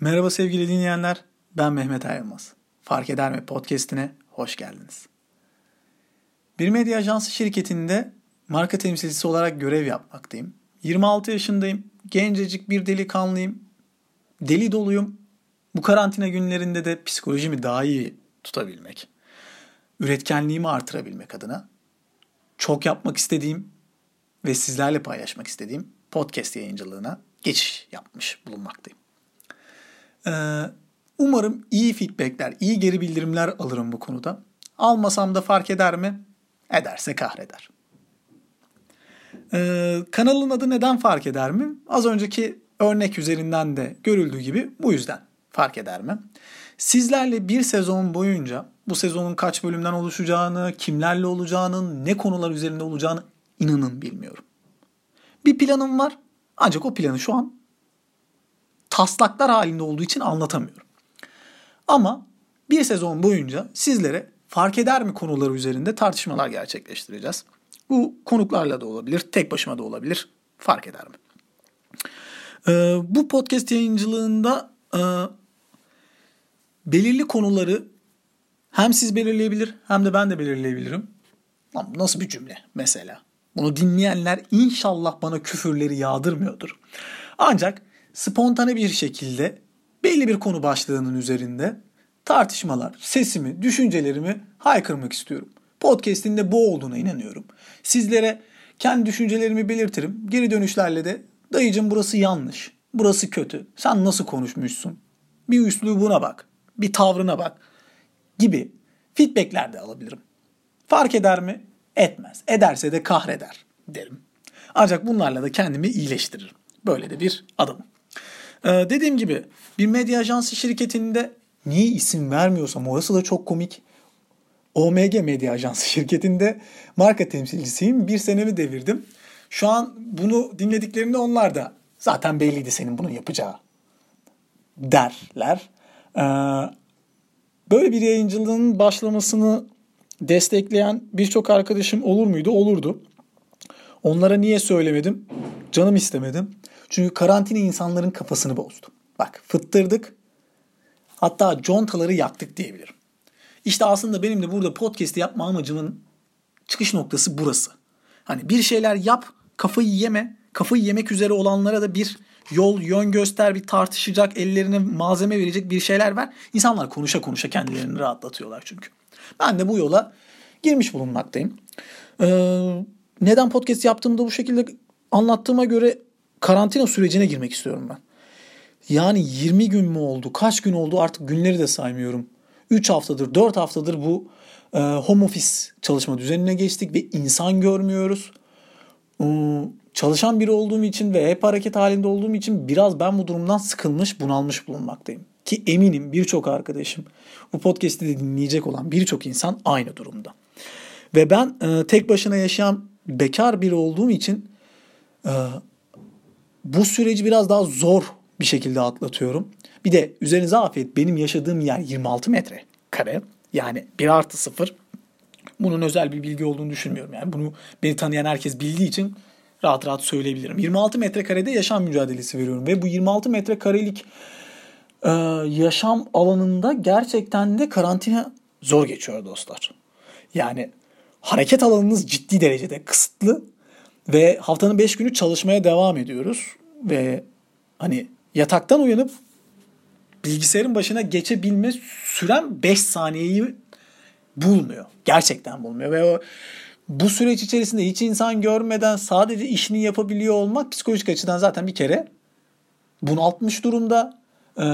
Merhaba sevgili dinleyenler, ben Mehmet Ayrılmaz. Fark Eder mi podcastine hoş geldiniz. Bir medya ajansı şirketinde marka temsilcisi olarak görev yapmaktayım. 26 yaşındayım, gencecik bir delikanlıyım, deli doluyum. Bu karantina günlerinde de psikolojimi daha iyi tutabilmek, üretkenliğimi artırabilmek adına çok yapmak istediğim ve sizlerle paylaşmak istediğim podcast yayıncılığına geçiş yapmış bulunmaktayım. Ee, umarım iyi feedbackler, iyi geri bildirimler alırım bu konuda. Almasam da fark eder mi? Ederse kahreder. Ee, kanalın adı neden fark eder mi? Az önceki örnek üzerinden de görüldüğü gibi bu yüzden fark eder mi? Sizlerle bir sezon boyunca bu sezonun kaç bölümden oluşacağını, kimlerle olacağını, ne konular üzerinde olacağını inanın bilmiyorum. Bir planım var ancak o planı şu an taslaklar halinde olduğu için anlatamıyorum. Ama bir sezon boyunca sizlere fark eder mi konuları üzerinde tartışmalar gerçekleştireceğiz. Bu konuklarla da olabilir, tek başıma da olabilir. Fark eder mi? Ee, bu podcast yayıncılığında e, belirli konuları hem siz belirleyebilir hem de ben de belirleyebilirim. Lan nasıl bir cümle mesela? Bunu dinleyenler inşallah bana küfürleri yağdırmıyordur. Ancak spontane bir şekilde belli bir konu başlığının üzerinde tartışmalar, sesimi, düşüncelerimi haykırmak istiyorum. Podcast'in de bu olduğuna inanıyorum. Sizlere kendi düşüncelerimi belirtirim. Geri dönüşlerle de dayıcım burası yanlış, burası kötü, sen nasıl konuşmuşsun? Bir üslubuna bak, bir tavrına bak gibi feedbackler de alabilirim. Fark eder mi? Etmez. Ederse de kahreder derim. Ancak bunlarla da kendimi iyileştiririm. Böyle de bir adamım. Ee, dediğim gibi bir medya ajansı şirketinde niye isim vermiyorsam orası da çok komik. OMG Medya Ajansı şirketinde marka temsilcisiyim. Bir senemi devirdim. Şu an bunu dinlediklerinde onlar da zaten belliydi senin bunu yapacağı derler. Ee, böyle bir yayıncılığın başlamasını destekleyen birçok arkadaşım olur muydu? Olurdu. Onlara niye söylemedim? Canım istemedim. Çünkü karantina insanların kafasını bozdu. Bak fıttırdık. Hatta contaları yaktık diyebilirim. İşte aslında benim de burada podcast yapma amacımın çıkış noktası burası. Hani bir şeyler yap, kafayı yeme, kafayı yemek üzere olanlara da bir yol, yön göster, bir tartışacak, ellerine malzeme verecek bir şeyler ver. İnsanlar konuşa konuşa kendilerini rahatlatıyorlar çünkü. Ben de bu yola girmiş bulunmaktayım. Ee, neden podcast yaptığımı da bu şekilde anlattığıma göre karantina sürecine girmek istiyorum ben. Yani 20 gün mü oldu, kaç gün oldu artık günleri de saymıyorum. 3 haftadır, 4 haftadır bu e, home office çalışma düzenine geçtik ve insan görmüyoruz. E, çalışan biri olduğum için ve hep hareket halinde olduğum için biraz ben bu durumdan sıkılmış, bunalmış bulunmaktayım. Ki eminim birçok arkadaşım bu podcast'i de dinleyecek olan birçok insan aynı durumda. Ve ben e, tek başına yaşayan bekar biri olduğum için e, bu süreci biraz daha zor bir şekilde atlatıyorum. Bir de üzerinize afiyet benim yaşadığım yer 26 metre kare. Yani 1 artı 0. Bunun özel bir bilgi olduğunu düşünmüyorum. Yani bunu beni tanıyan herkes bildiği için rahat rahat söyleyebilirim. 26 metrekarede yaşam mücadelesi veriyorum ve bu 26 metrekarelik e, yaşam alanında gerçekten de karantina zor geçiyor dostlar. Yani hareket alanınız ciddi derecede kısıtlı ve haftanın 5 günü çalışmaya devam ediyoruz ve hani yataktan uyanıp bilgisayarın başına geçebilme süren 5 saniyeyi bulmuyor. Gerçekten bulmuyor ve o bu süreç içerisinde hiç insan görmeden sadece işini yapabiliyor olmak psikolojik açıdan zaten bir kere bunaltmış durumda. Ee,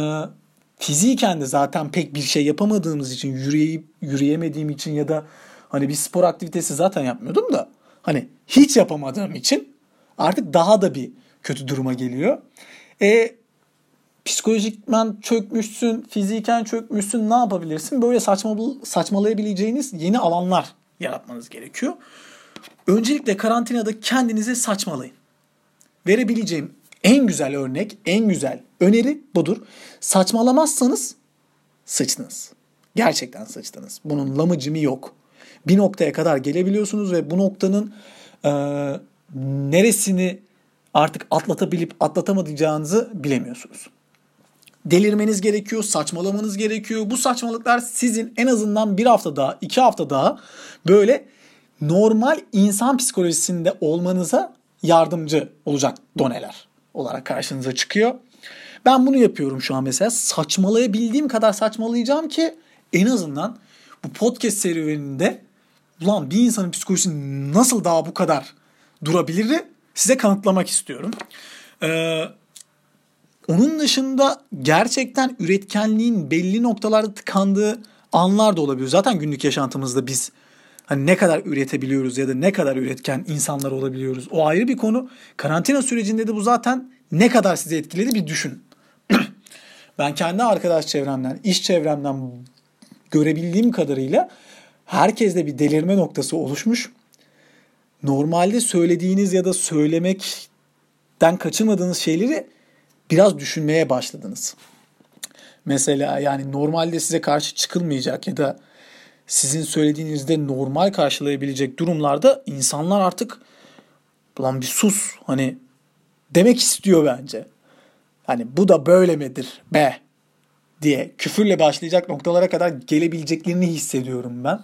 fiziken de zaten pek bir şey yapamadığımız için yürüyeyip yürüyemediğim için ya da hani bir spor aktivitesi zaten yapmıyordum da hani hiç yapamadığım için artık daha da bir kötü duruma geliyor. E, psikolojikmen çökmüşsün, fiziken çökmüşsün ne yapabilirsin? Böyle saçma, saçmalayabileceğiniz yeni alanlar yaratmanız gerekiyor. Öncelikle karantinada kendinize saçmalayın. Verebileceğim en güzel örnek, en güzel öneri budur. Saçmalamazsanız sıçtınız. Gerçekten sıçtınız. Bunun lamıcımı yok. Bir noktaya kadar gelebiliyorsunuz ve bu noktanın e, neresini artık atlatabilip atlatamayacağınızı bilemiyorsunuz. delirmeniz gerekiyor, saçmalamanız gerekiyor. Bu saçmalıklar sizin en azından bir hafta daha, iki hafta daha böyle normal insan psikolojisinde olmanıza yardımcı olacak doneler olarak karşınıza çıkıyor. Ben bunu yapıyorum şu an mesela. Saçmalayabildiğim kadar saçmalayacağım ki en azından bu podcast serüveninde ulan bir insanın psikolojisi nasıl daha bu kadar durabilir size kanıtlamak istiyorum. Ee, onun dışında gerçekten üretkenliğin belli noktalarda tıkandığı anlar da olabiliyor. Zaten günlük yaşantımızda biz hani ne kadar üretebiliyoruz ya da ne kadar üretken insanlar olabiliyoruz. O ayrı bir konu. Karantina sürecinde de bu zaten ne kadar sizi etkiledi bir düşün. ben kendi arkadaş çevremden, iş çevremden görebildiğim kadarıyla herkeste bir delirme noktası oluşmuş. Normalde söylediğiniz ya da söylemekten kaçınmadığınız şeyleri biraz düşünmeye başladınız. Mesela yani normalde size karşı çıkılmayacak ya da sizin söylediğinizde normal karşılayabilecek durumlarda insanlar artık lan bir sus hani demek istiyor bence. Hani bu da böyle midir be diye küfürle başlayacak noktalara kadar gelebileceklerini hissediyorum ben.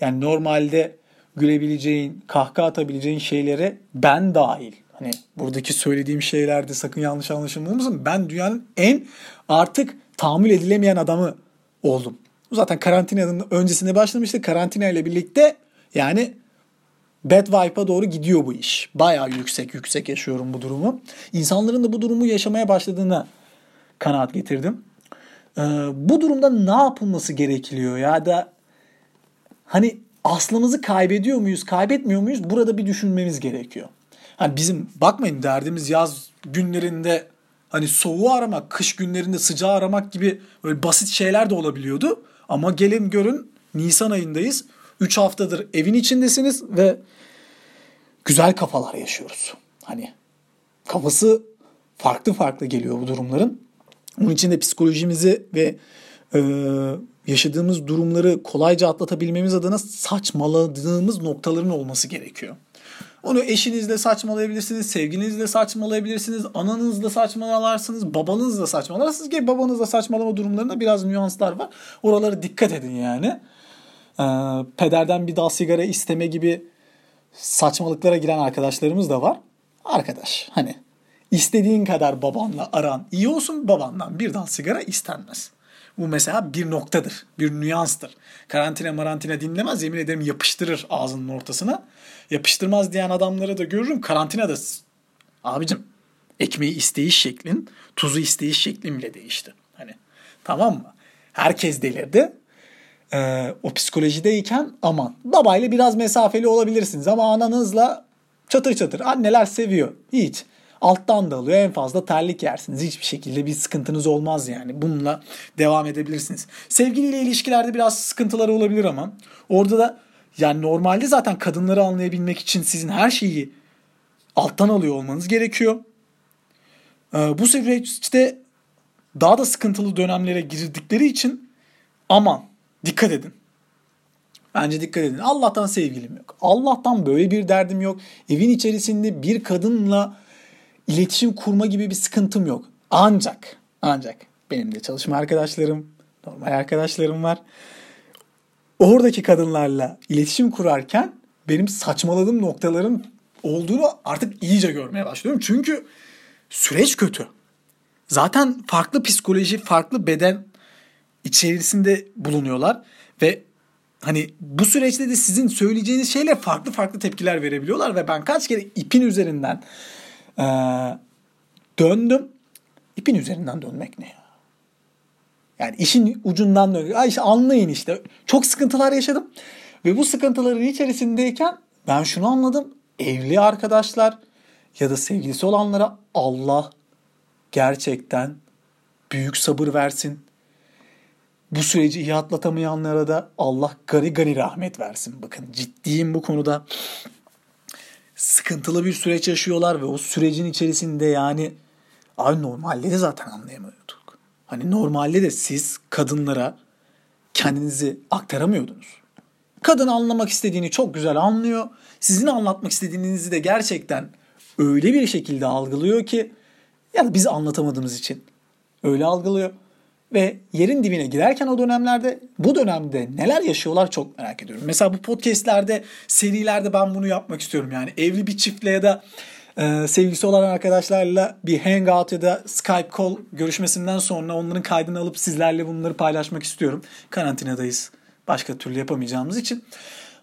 Yani normalde gülebileceğin, kahkaha atabileceğin şeylere ben dahil. Hani buradaki söylediğim şeylerde sakın yanlış anlaşılmasın. Ben dünyanın en artık tahammül edilemeyen adamı oldum. Zaten karantinanın öncesinde başlamıştı. Karantina ile birlikte yani bad vibe'a doğru gidiyor bu iş. Bayağı yüksek yüksek yaşıyorum bu durumu. İnsanların da bu durumu yaşamaya başladığına kanaat getirdim. Ee, bu durumda ne yapılması gerekiyor ya da hani aslımızı kaybediyor muyuz, kaybetmiyor muyuz? Burada bir düşünmemiz gerekiyor. Hani bizim bakmayın derdimiz yaz günlerinde hani soğuğu aramak, kış günlerinde sıcağı aramak gibi böyle basit şeyler de olabiliyordu. Ama gelin görün Nisan ayındayız. 3 haftadır evin içindesiniz ve güzel kafalar yaşıyoruz. Hani kafası farklı farklı geliyor bu durumların. Onun için de psikolojimizi ve e, yaşadığımız durumları kolayca atlatabilmemiz adına saçmaladığımız noktaların olması gerekiyor. Onu eşinizle saçmalayabilirsiniz, sevgilinizle saçmalayabilirsiniz, ananızla saçmalarsınız, babanızla saçmalarsınız ki babanızla saçmalama durumlarında biraz nüanslar var. Oralara dikkat edin yani. Ee, pederden bir dal sigara isteme gibi saçmalıklara giren arkadaşlarımız da var. Arkadaş hani istediğin kadar babanla aran iyi olsun babandan bir dal sigara istenmez. Bu mesela bir noktadır, bir nüanstır. Karantina marantina dinlemez yemin ederim yapıştırır ağzının ortasına. Yapıştırmaz diyen adamları da görürüm karantinada. Abicim ekmeği isteyiş şeklin, tuzu isteyiş şeklin bile değişti. Hani tamam mı? Herkes delirdi. Ee, o psikolojideyken aman babayla biraz mesafeli olabilirsiniz ama ananızla çatır çatır anneler seviyor. Hiç alttan da alıyor. En fazla terlik yersiniz. Hiçbir şekilde bir sıkıntınız olmaz yani. Bununla devam edebilirsiniz. Sevgiliyle ilişkilerde biraz sıkıntıları olabilir ama orada da yani normalde zaten kadınları anlayabilmek için sizin her şeyi alttan alıyor olmanız gerekiyor. Ee, bu süreçte daha da sıkıntılı dönemlere girdikleri için aman dikkat edin. Bence dikkat edin. Allah'tan sevgilim yok. Allah'tan böyle bir derdim yok. Evin içerisinde bir kadınla iletişim kurma gibi bir sıkıntım yok. Ancak, ancak benim de çalışma arkadaşlarım, normal arkadaşlarım var. Oradaki kadınlarla iletişim kurarken benim saçmaladığım noktaların olduğunu artık iyice görmeye başlıyorum. Çünkü süreç kötü. Zaten farklı psikoloji, farklı beden içerisinde bulunuyorlar ve hani bu süreçte de sizin söyleyeceğiniz şeyle farklı farklı tepkiler verebiliyorlar ve ben kaç kere ipin üzerinden ee, döndüm. İpin üzerinden dönmek ne ya? Yani işin ucundan dönüyor. Ay işte anlayın işte. Çok sıkıntılar yaşadım. Ve bu sıkıntıların içerisindeyken ben şunu anladım. Evli arkadaşlar ya da sevgilisi olanlara Allah gerçekten büyük sabır versin. Bu süreci iyi atlatamayanlara da Allah gani gani rahmet versin. Bakın ciddiyim bu konuda sıkıntılı bir süreç yaşıyorlar ve o sürecin içerisinde yani ay normalde de zaten anlayamıyorduk. Hani normalde de siz kadınlara kendinizi aktaramıyordunuz. Kadın anlamak istediğini çok güzel anlıyor. Sizin anlatmak istediğinizi de gerçekten öyle bir şekilde algılıyor ki ya da biz anlatamadığımız için öyle algılıyor. Ve yerin dibine girerken o dönemlerde bu dönemde neler yaşıyorlar çok merak ediyorum. Mesela bu podcastlerde, serilerde ben bunu yapmak istiyorum. Yani evli bir çiftle ya da e, sevgisi olan arkadaşlarla bir hangout ya da Skype call görüşmesinden sonra onların kaydını alıp sizlerle bunları paylaşmak istiyorum. Karantinadayız. Başka türlü yapamayacağımız için.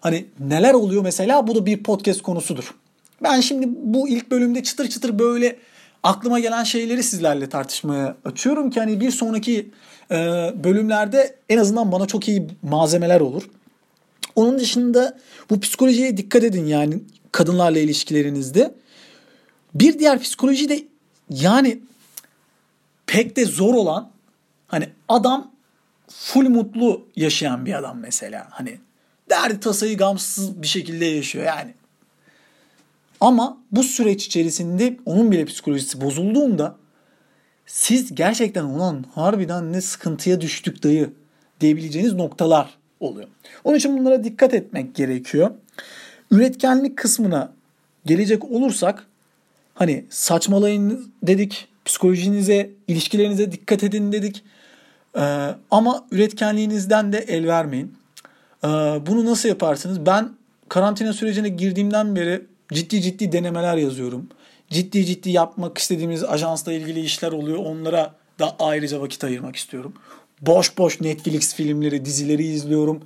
Hani neler oluyor mesela bu da bir podcast konusudur. Ben şimdi bu ilk bölümde çıtır çıtır böyle aklıma gelen şeyleri sizlerle tartışmaya açıyorum ki hani bir sonraki e, bölümlerde en azından bana çok iyi malzemeler olur. Onun dışında bu psikolojiye dikkat edin yani kadınlarla ilişkilerinizde. Bir diğer psikoloji de yani pek de zor olan hani adam full mutlu yaşayan bir adam mesela. Hani derdi tasayı gamsız bir şekilde yaşıyor yani. Ama bu süreç içerisinde onun bile psikolojisi bozulduğunda siz gerçekten olan harbiden ne sıkıntıya düştük dayı diyebileceğiniz noktalar oluyor. Onun için bunlara dikkat etmek gerekiyor. Üretkenlik kısmına gelecek olursak hani saçmalayın dedik, psikolojinize, ilişkilerinize dikkat edin dedik. Ee, ama üretkenliğinizden de el vermeyin. Ee, bunu nasıl yaparsınız? Ben karantina sürecine girdiğimden beri ciddi ciddi denemeler yazıyorum. Ciddi ciddi yapmak istediğimiz ajansla ilgili işler oluyor. Onlara da ayrıca vakit ayırmak istiyorum. Boş boş Netflix filmleri, dizileri izliyorum.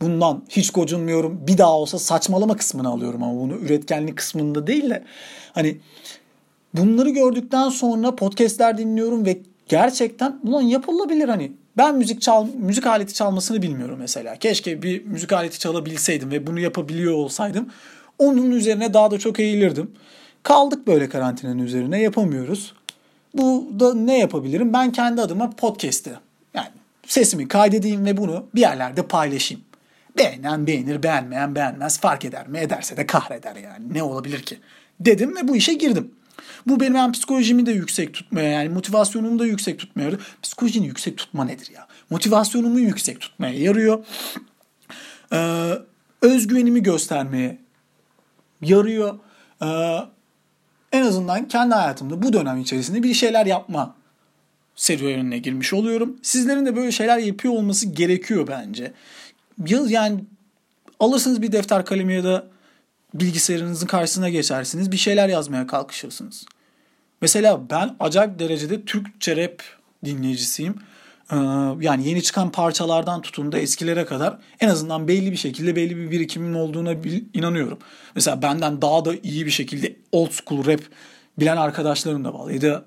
Bundan hiç gocunmuyorum. Bir daha olsa saçmalama kısmını alıyorum ama bunu üretkenlik kısmında değil de hani bunları gördükten sonra podcastler dinliyorum ve gerçekten ulan yapılabilir hani. Ben müzik çal müzik aleti çalmasını bilmiyorum mesela. Keşke bir müzik aleti çalabilseydim ve bunu yapabiliyor olsaydım. Onun üzerine daha da çok eğilirdim. Kaldık böyle karantinanın üzerine yapamıyoruz. Bu da ne yapabilirim? Ben kendi adıma podcast'te yani sesimi kaydedeyim ve bunu bir yerlerde paylaşayım. Beğenen beğenir, beğenmeyen beğenmez. Fark eder mi? Ederse de kahreder yani. Ne olabilir ki? Dedim ve bu işe girdim. Bu benim hem psikolojimi de yüksek tutmaya yani motivasyonumu da yüksek tutmaya yarıyor. Psikolojini yüksek tutma nedir ya? Motivasyonumu yüksek tutmaya yarıyor. Ee, özgüvenimi göstermeye yarıyor. Ee, en azından kendi hayatımda bu dönem içerisinde bir şeyler yapma serüvenine girmiş oluyorum. Sizlerin de böyle şeyler yapıyor olması gerekiyor bence. Yani alırsınız bir defter kalemi ya da bilgisayarınızın karşısına geçersiniz. Bir şeyler yazmaya kalkışırsınız. Mesela ben acayip derecede Türkçe rap dinleyicisiyim. Ee, yani yeni çıkan parçalardan tutun da eskilere kadar en azından belli bir şekilde belli bir birikimin olduğuna inanıyorum. Mesela benden daha da iyi bir şekilde old school rap bilen arkadaşlarım da var. Ya da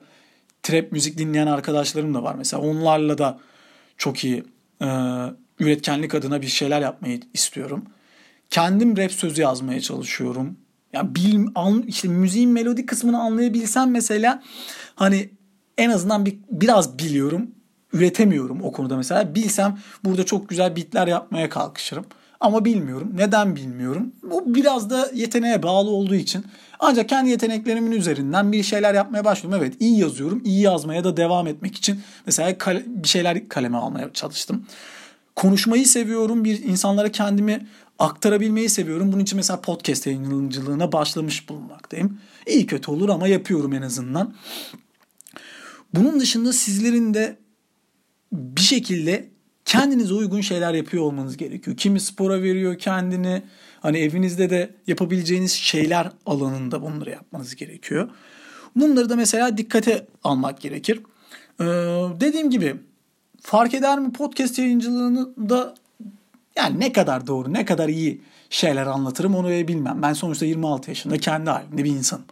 trap müzik dinleyen arkadaşlarım da var. Mesela onlarla da çok iyi e, üretkenlik adına bir şeyler yapmayı istiyorum. Kendim rap sözü yazmaya çalışıyorum. Yani bil, an, işte müziğin melodi kısmını anlayabilsem mesela hani en azından bir biraz biliyorum üretemiyorum o konuda mesela. Bilsem burada çok güzel bitler yapmaya kalkışırım. Ama bilmiyorum. Neden bilmiyorum? Bu biraz da yeteneğe bağlı olduğu için. Ancak kendi yeteneklerimin üzerinden bir şeyler yapmaya başladım. Evet iyi yazıyorum. İyi yazmaya da devam etmek için mesela bir şeyler kaleme almaya çalıştım. Konuşmayı seviyorum. Bir insanlara kendimi aktarabilmeyi seviyorum. Bunun için mesela podcast yayıncılığına başlamış bulunmaktayım. İyi kötü olur ama yapıyorum en azından. Bunun dışında sizlerin de bir şekilde kendinize uygun şeyler yapıyor olmanız gerekiyor. Kimi spora veriyor kendini. Hani evinizde de yapabileceğiniz şeyler alanında bunları yapmanız gerekiyor. Bunları da mesela dikkate almak gerekir. Ee, dediğim gibi fark eder mi podcast yayıncılığını da yani ne kadar doğru, ne kadar iyi şeyler anlatırım onu bilmem. Ben sonuçta 26 yaşında kendi halimde bir insanım.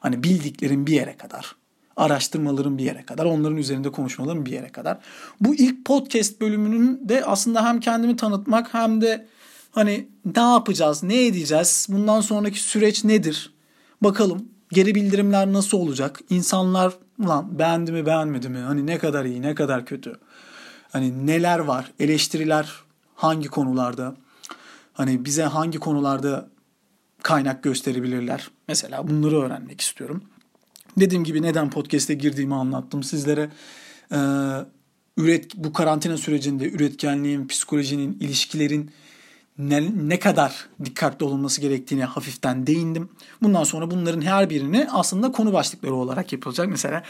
Hani bildiklerim bir yere kadar araştırmalarım bir yere kadar, onların üzerinde konuşmalarım bir yere kadar. Bu ilk podcast bölümünün de aslında hem kendimi tanıtmak hem de hani ne yapacağız, ne edeceğiz, bundan sonraki süreç nedir? Bakalım geri bildirimler nasıl olacak? İnsanlar lan beğendi mi beğenmedi mi? Hani ne kadar iyi, ne kadar kötü? Hani neler var? Eleştiriler hangi konularda? Hani bize hangi konularda kaynak gösterebilirler? Mesela bunları öğrenmek istiyorum. Dediğim gibi neden podcast'e girdiğimi anlattım sizlere. Ee, üret bu karantina sürecinde üretkenliğin, psikolojinin, ilişkilerin ne, ne kadar dikkatli olunması gerektiğine hafiften değindim. Bundan sonra bunların her birini aslında konu başlıkları olarak yapılacak. Mesela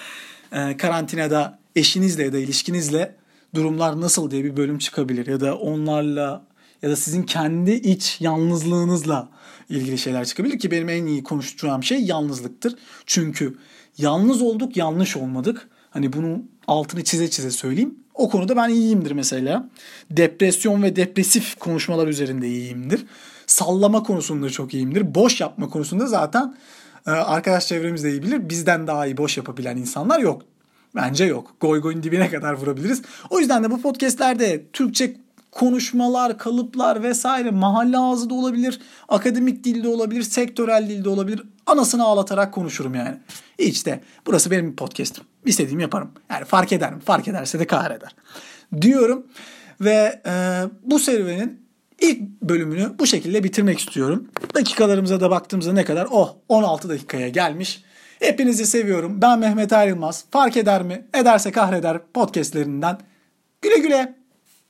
e, karantinada eşinizle ya da ilişkinizle durumlar nasıl diye bir bölüm çıkabilir ya da onlarla ya da sizin kendi iç yalnızlığınızla ilgili şeyler çıkabilir ki benim en iyi konuşacağım şey yalnızlıktır. Çünkü yalnız olduk, yanlış olmadık. Hani bunu altını çize çize söyleyeyim. O konuda ben iyiyimdir mesela. Depresyon ve depresif konuşmalar üzerinde iyiyimdir. Sallama konusunda çok iyiyimdir. Boş yapma konusunda zaten e, arkadaş çevremiz de iyi bilir. Bizden daha iyi boş yapabilen insanlar yok. Bence yok. Goy goyun dibine kadar vurabiliriz. O yüzden de bu podcastlerde Türkçe konuşmalar, kalıplar vesaire mahalle ağzı da olabilir, akademik dilde olabilir, sektörel dilde olabilir. Anasını ağlatarak konuşurum yani. İşte burası benim podcast'im. İstediğimi yaparım. Yani fark eder mi? Fark ederse de kahreder. Diyorum ve e, bu serüvenin ilk bölümünü bu şekilde bitirmek istiyorum. Dakikalarımıza da baktığımızda ne kadar? Oh 16 dakikaya gelmiş. Hepinizi seviyorum. Ben Mehmet Ayrılmaz. Fark eder mi? Ederse kahreder podcastlerinden. Güle güle.